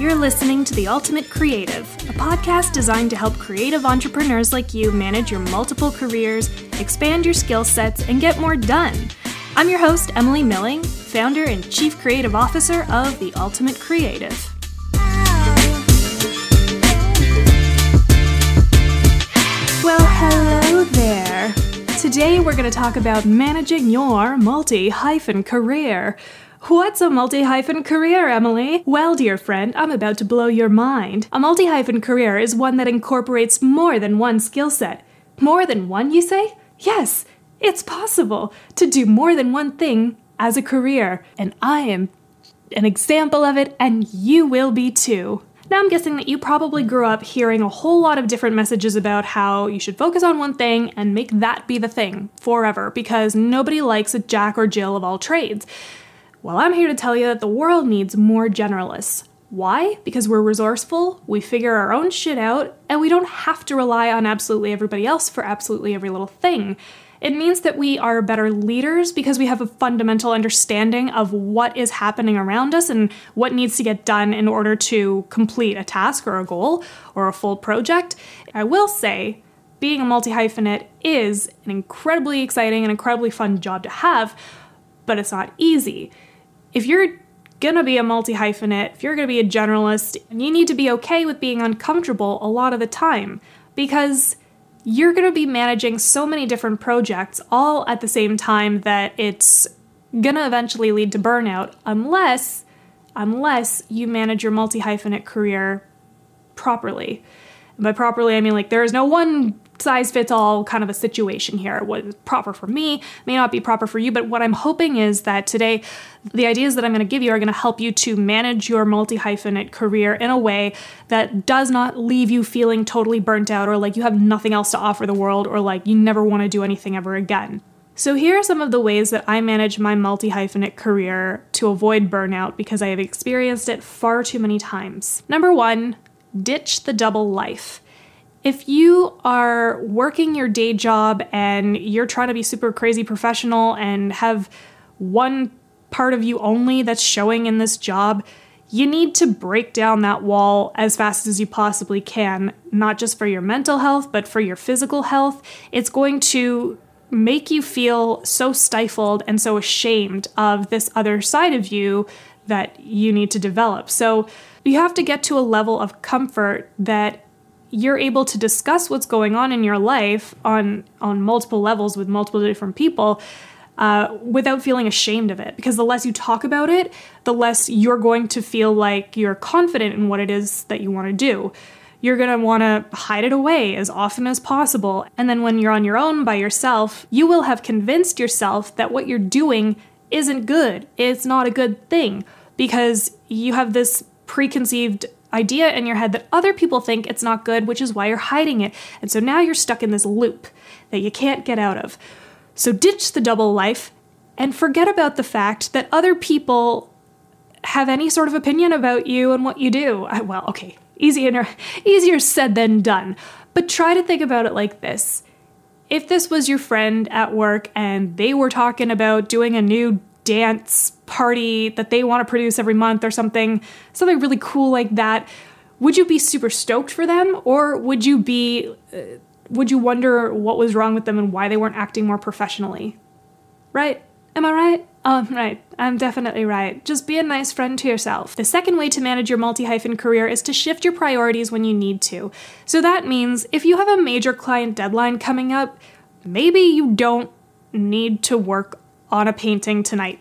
You're listening to The Ultimate Creative, a podcast designed to help creative entrepreneurs like you manage your multiple careers, expand your skill sets, and get more done. I'm your host, Emily Milling, founder and chief creative officer of The Ultimate Creative. Well, hello there. Today we're going to talk about managing your multi hyphen career. What's a multi hyphen career, Emily? Well, dear friend, I'm about to blow your mind. A multi hyphen career is one that incorporates more than one skill set. More than one, you say? Yes, it's possible to do more than one thing as a career, and I am an example of it, and you will be too. Now, I'm guessing that you probably grew up hearing a whole lot of different messages about how you should focus on one thing and make that be the thing forever because nobody likes a Jack or Jill of all trades. Well, I'm here to tell you that the world needs more generalists. Why? Because we're resourceful, we figure our own shit out, and we don't have to rely on absolutely everybody else for absolutely every little thing. It means that we are better leaders because we have a fundamental understanding of what is happening around us and what needs to get done in order to complete a task or a goal or a full project. I will say, being a multi hyphenate is an incredibly exciting and incredibly fun job to have, but it's not easy if you're gonna be a multi hyphenate, if you're gonna be a generalist, you need to be okay with being uncomfortable a lot of the time because you're gonna be managing so many different projects all at the same time that it's gonna eventually lead to burnout unless unless you manage your multi hyphenate career properly. And by properly, I mean like there is no one size fits all kind of a situation here. What is proper for me may not be proper for you, but what I'm hoping is that today the ideas that I'm going to give you are going to help you to manage your multi hyphenate career in a way that does not leave you feeling totally burnt out or like you have nothing else to offer the world or like you never want to do anything ever again. So, here are some of the ways that I manage my multi hyphenate career to avoid burnout because I have experienced it far too many times. Number one, ditch the double life if you are working your day job and you're trying to be super crazy professional and have one part of you only that's showing in this job, you need to break down that wall as fast as you possibly can, not just for your mental health, but for your physical health. It's going to make you feel so stifled and so ashamed of this other side of you that you need to develop. So you have to get to a level of comfort that you're able to discuss what's going on in your life on on multiple levels with multiple different people uh, without feeling ashamed of it. Because the less you talk about it, the less you're going to feel like you're confident in what it is that you want to do. You're going to want to hide it away as often as possible. And then when you're on your own by yourself, you will have convinced yourself that what you're doing isn't good. It's not a good thing because you have this preconceived idea in your head that other people think it's not good, which is why you're hiding it. And so now you're stuck in this loop that you can't get out of. So ditch the double life and forget about the fact that other people have any sort of opinion about you and what you do. I, well, okay, easier easier said than done. But try to think about it like this. If this was your friend at work and they were talking about doing a new dance party that they want to produce every month or something, something really cool like that, would you be super stoked for them or would you be uh, would you wonder what was wrong with them and why they weren't acting more professionally? Right? Am I right? Oh, right. I'm definitely right. Just be a nice friend to yourself. The second way to manage your multi hyphen career is to shift your priorities when you need to. So that means if you have a major client deadline coming up, maybe you don't need to work on a painting tonight.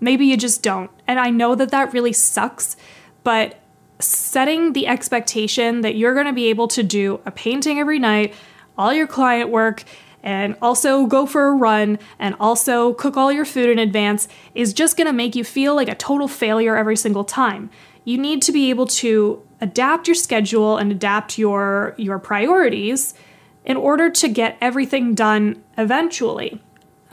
Maybe you just don't. And I know that that really sucks, but setting the expectation that you're going to be able to do a painting every night, all your client work, and also go for a run and also cook all your food in advance is just going to make you feel like a total failure every single time. You need to be able to adapt your schedule and adapt your your priorities in order to get everything done eventually.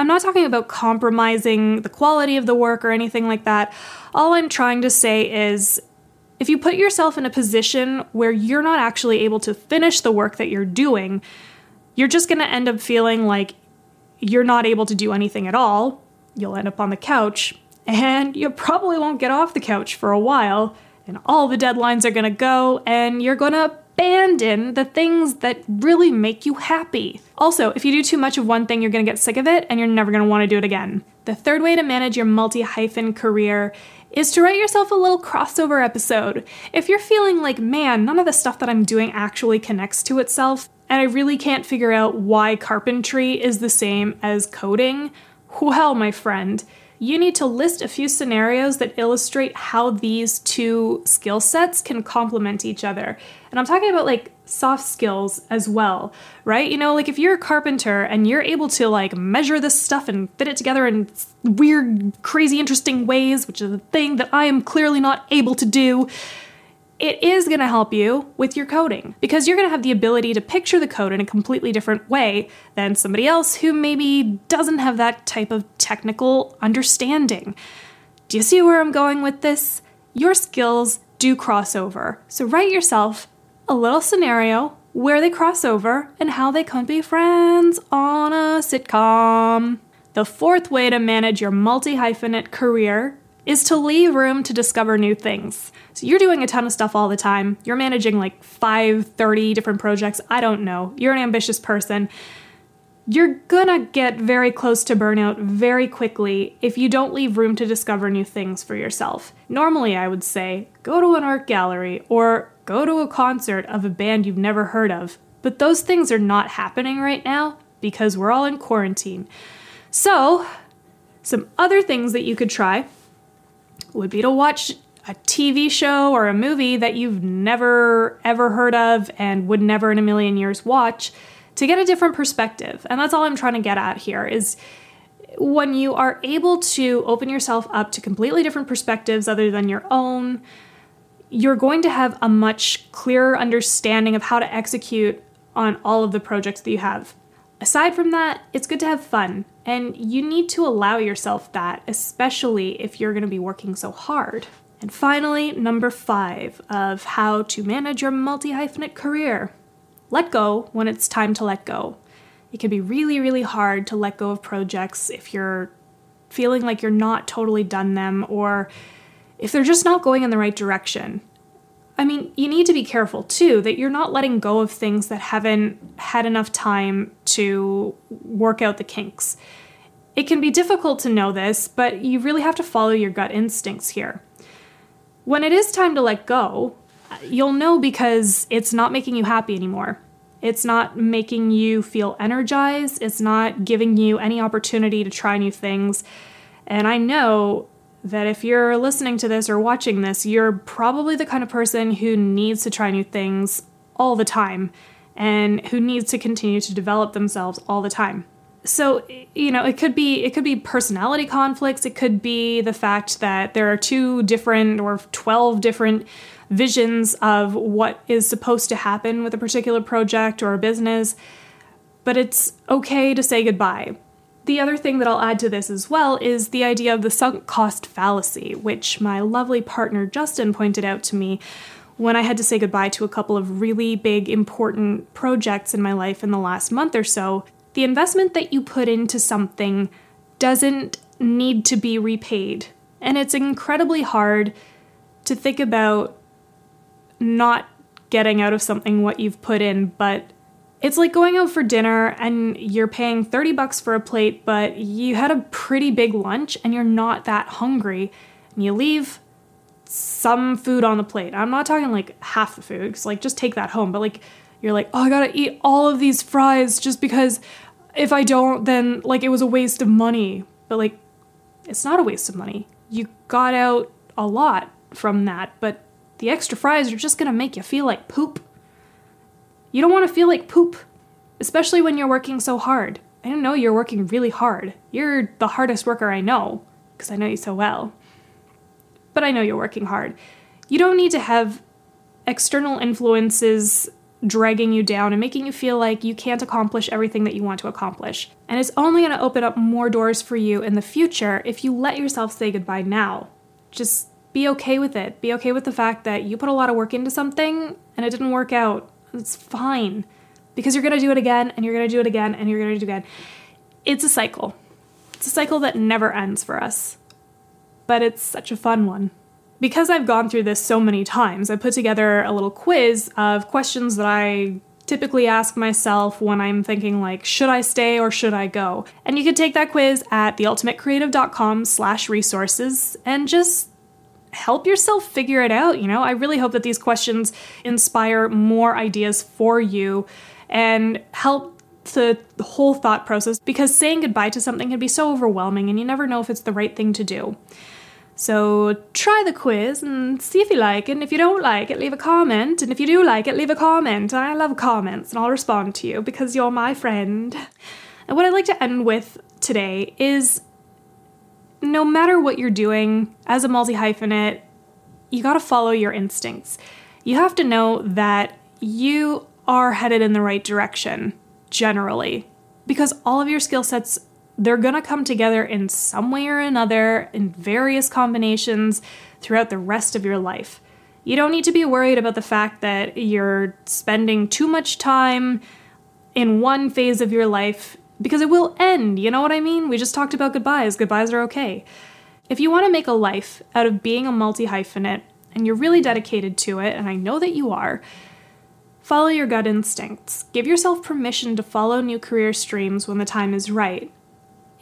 I'm not talking about compromising the quality of the work or anything like that. All I'm trying to say is if you put yourself in a position where you're not actually able to finish the work that you're doing, you're just going to end up feeling like you're not able to do anything at all. You'll end up on the couch, and you probably won't get off the couch for a while. and all the deadlines are going to go, and you're going to abandon the things that really make you happy. Also, if you do too much of one thing, you're to get sick of it and you're never want to do it again. The third way to manage your multi hyphen career is to write yourself a little crossover episode. If you're feeling like, man, none of the stuff that I'm doing actually connects to itself, and I really can't figure out why carpentry is the same as coding, well, my friend, you need to list a few scenarios that illustrate how these two skill sets can complement each other. And I'm talking about like soft skills as well, right? You know, like if you're a carpenter and you're able to like measure this stuff and fit it together in weird, crazy, interesting ways, which is a thing that I am clearly not able to do, it is going to help you with your coding because you're going to have the ability to picture the code in a completely different way than somebody else who maybe doesn't have that type of technical understanding. Do you see where I'm going with this? Your skills do cross over. So write yourself a little scenario where they cross over and how they can be friends on a sitcom. The fourth way to manage your multi hyphenate career is to leave room to discover new things. So you're doing a ton of stuff all the time. You're managing like 5, 30 different projects. I don't know. You're an ambitious person. You're gonna get very close to burnout very quickly if you don't leave room to discover new things for yourself. Normally, I would say go to an art gallery or go to a concert of a band you've never heard of. But those things are not happening right now because we're all in quarantine. So, some other things that you could try would be to watch a TV show or a movie that you've never ever heard of and would never in a million years watch to get a different perspective. And that's all I'm trying to get at here is when you are able to open yourself up to completely different perspectives other than your own, you're going to have a much clearer understanding of how to execute on all of the projects that you have. Aside from that, it's good to have fun, and you need to allow yourself that, especially if you're going to be working so hard. And finally, number five of how to manage your multi hyphenate career let go when it's time to let go. It can be really, really hard to let go of projects if you're feeling like you're not totally done them or if they're just not going in the right direction. I mean, you need to be careful too that you're not letting go of things that haven't had enough time to work out the kinks. It can be difficult to know this, but you really have to follow your gut instincts here. When it is time to let go, you'll know because it's not making you happy anymore. It's not making you feel energized. It's not giving you any opportunity to try new things. And I know that if you're listening to this or watching this, you're probably the kind of person who needs to try new things all the time and who needs to continue to develop themselves all the time. So, you know, it could be it could be personality conflicts, it could be the fact that there are two different or 12 different visions of what is supposed to happen with a particular project or a business, but it's okay to say goodbye the other thing that I'll add to this as well is the idea of the sunk cost fallacy, which my lovely partner Justin pointed out to me when I had to say goodbye to a couple of really big, important projects in my life in the last month or so. The investment that you put into something doesn't need to be repaid. And it's incredibly hard to think about not getting out of something what you've put in, but it's like going out for dinner and you're paying 30 bucks for a plate, but you had a pretty big lunch and you're not that hungry. And you leave some food on the plate. I'm not talking like half the food, because like just take that home. But like you're like, oh, I gotta eat all of these fries just because if I don't, then like it was a waste of money. But like, it's not a waste of money. You got out a lot from that, but the extra fries are just gonna make you feel like poop. You don't want to feel like poop, especially when you're working so hard. I know you're working really hard. You're the hardest worker I know, because I know you so well. But I know you're working hard. You don't need to have external influences dragging you down and making you feel like you can't accomplish everything that you want to accomplish. And it's only going to open up more doors for you in the future if you let yourself say goodbye now. Just be okay with it. Be okay with the fact that you put a lot of work into something and it didn't work out. It's fine because you're going to do it again and you're going to do it again and you're going to do it again. It's a cycle. It's a cycle that never ends for us. But it's such a fun one because I've gone through this so many times, I put together a little quiz of questions that I typically ask myself when I'm thinking like, should I stay or should I go? And you can take that quiz at theultimatecreative.com slash resources and just help yourself figure it out. You know, I really hope that these questions inspire more ideas for you and help the whole thought process because saying goodbye to something can be so overwhelming and you never know if it's the right thing to do. So try the quiz and see if you like it. And if you don't like it, leave a comment. And if you do like it, leave a comment. I love comments and I'll respond to you because you're my friend. And what I'd like to end with today is no matter what you're doing as a multi hyphenate, you gotta follow your instincts. You have to know that you are headed in the right direction, generally, because all of your skill sets they're going to come together in some way or another in various combinations throughout the rest of your life. You don't need to be worried about the fact that you're spending too much time in one phase of your life because it will end. You know what I mean? We just talked about goodbyes. Goodbyes are okay. If you want to make a life out of being a multi hyphenate and you're really dedicated to it, and I know that you are, follow your gut instincts. Give yourself permission to follow new career streams when the time is right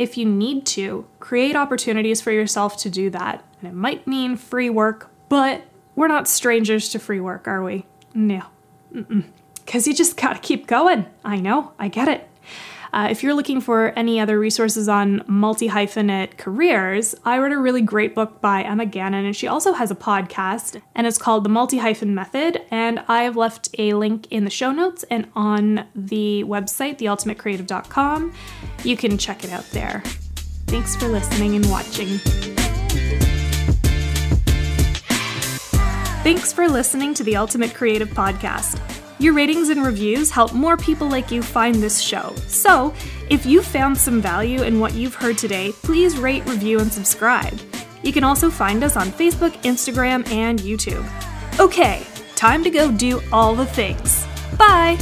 if you need to, create opportunities for yourself to do that. And it might mean free work, but we're not strangers to free work, are we? No. Because you just gotta keep going. I know, I get it. Uh, if you're looking for any other resources on multi hyphenate careers, I read a really great book by Emma Gannon, and she also has a podcast, and it's called The Multi Hyphen Method. And I have left a link in the show notes and on the website, theultimatecreative.com. You can check it out there. Thanks for listening and watching. Thanks for listening to the Ultimate Creative Podcast. Your ratings and reviews help more people like you find this show. So, if you found some value in what you've heard today, please rate, review, and subscribe. You can also find us on Facebook, Instagram, and YouTube. Okay, time to go do all the things. Bye!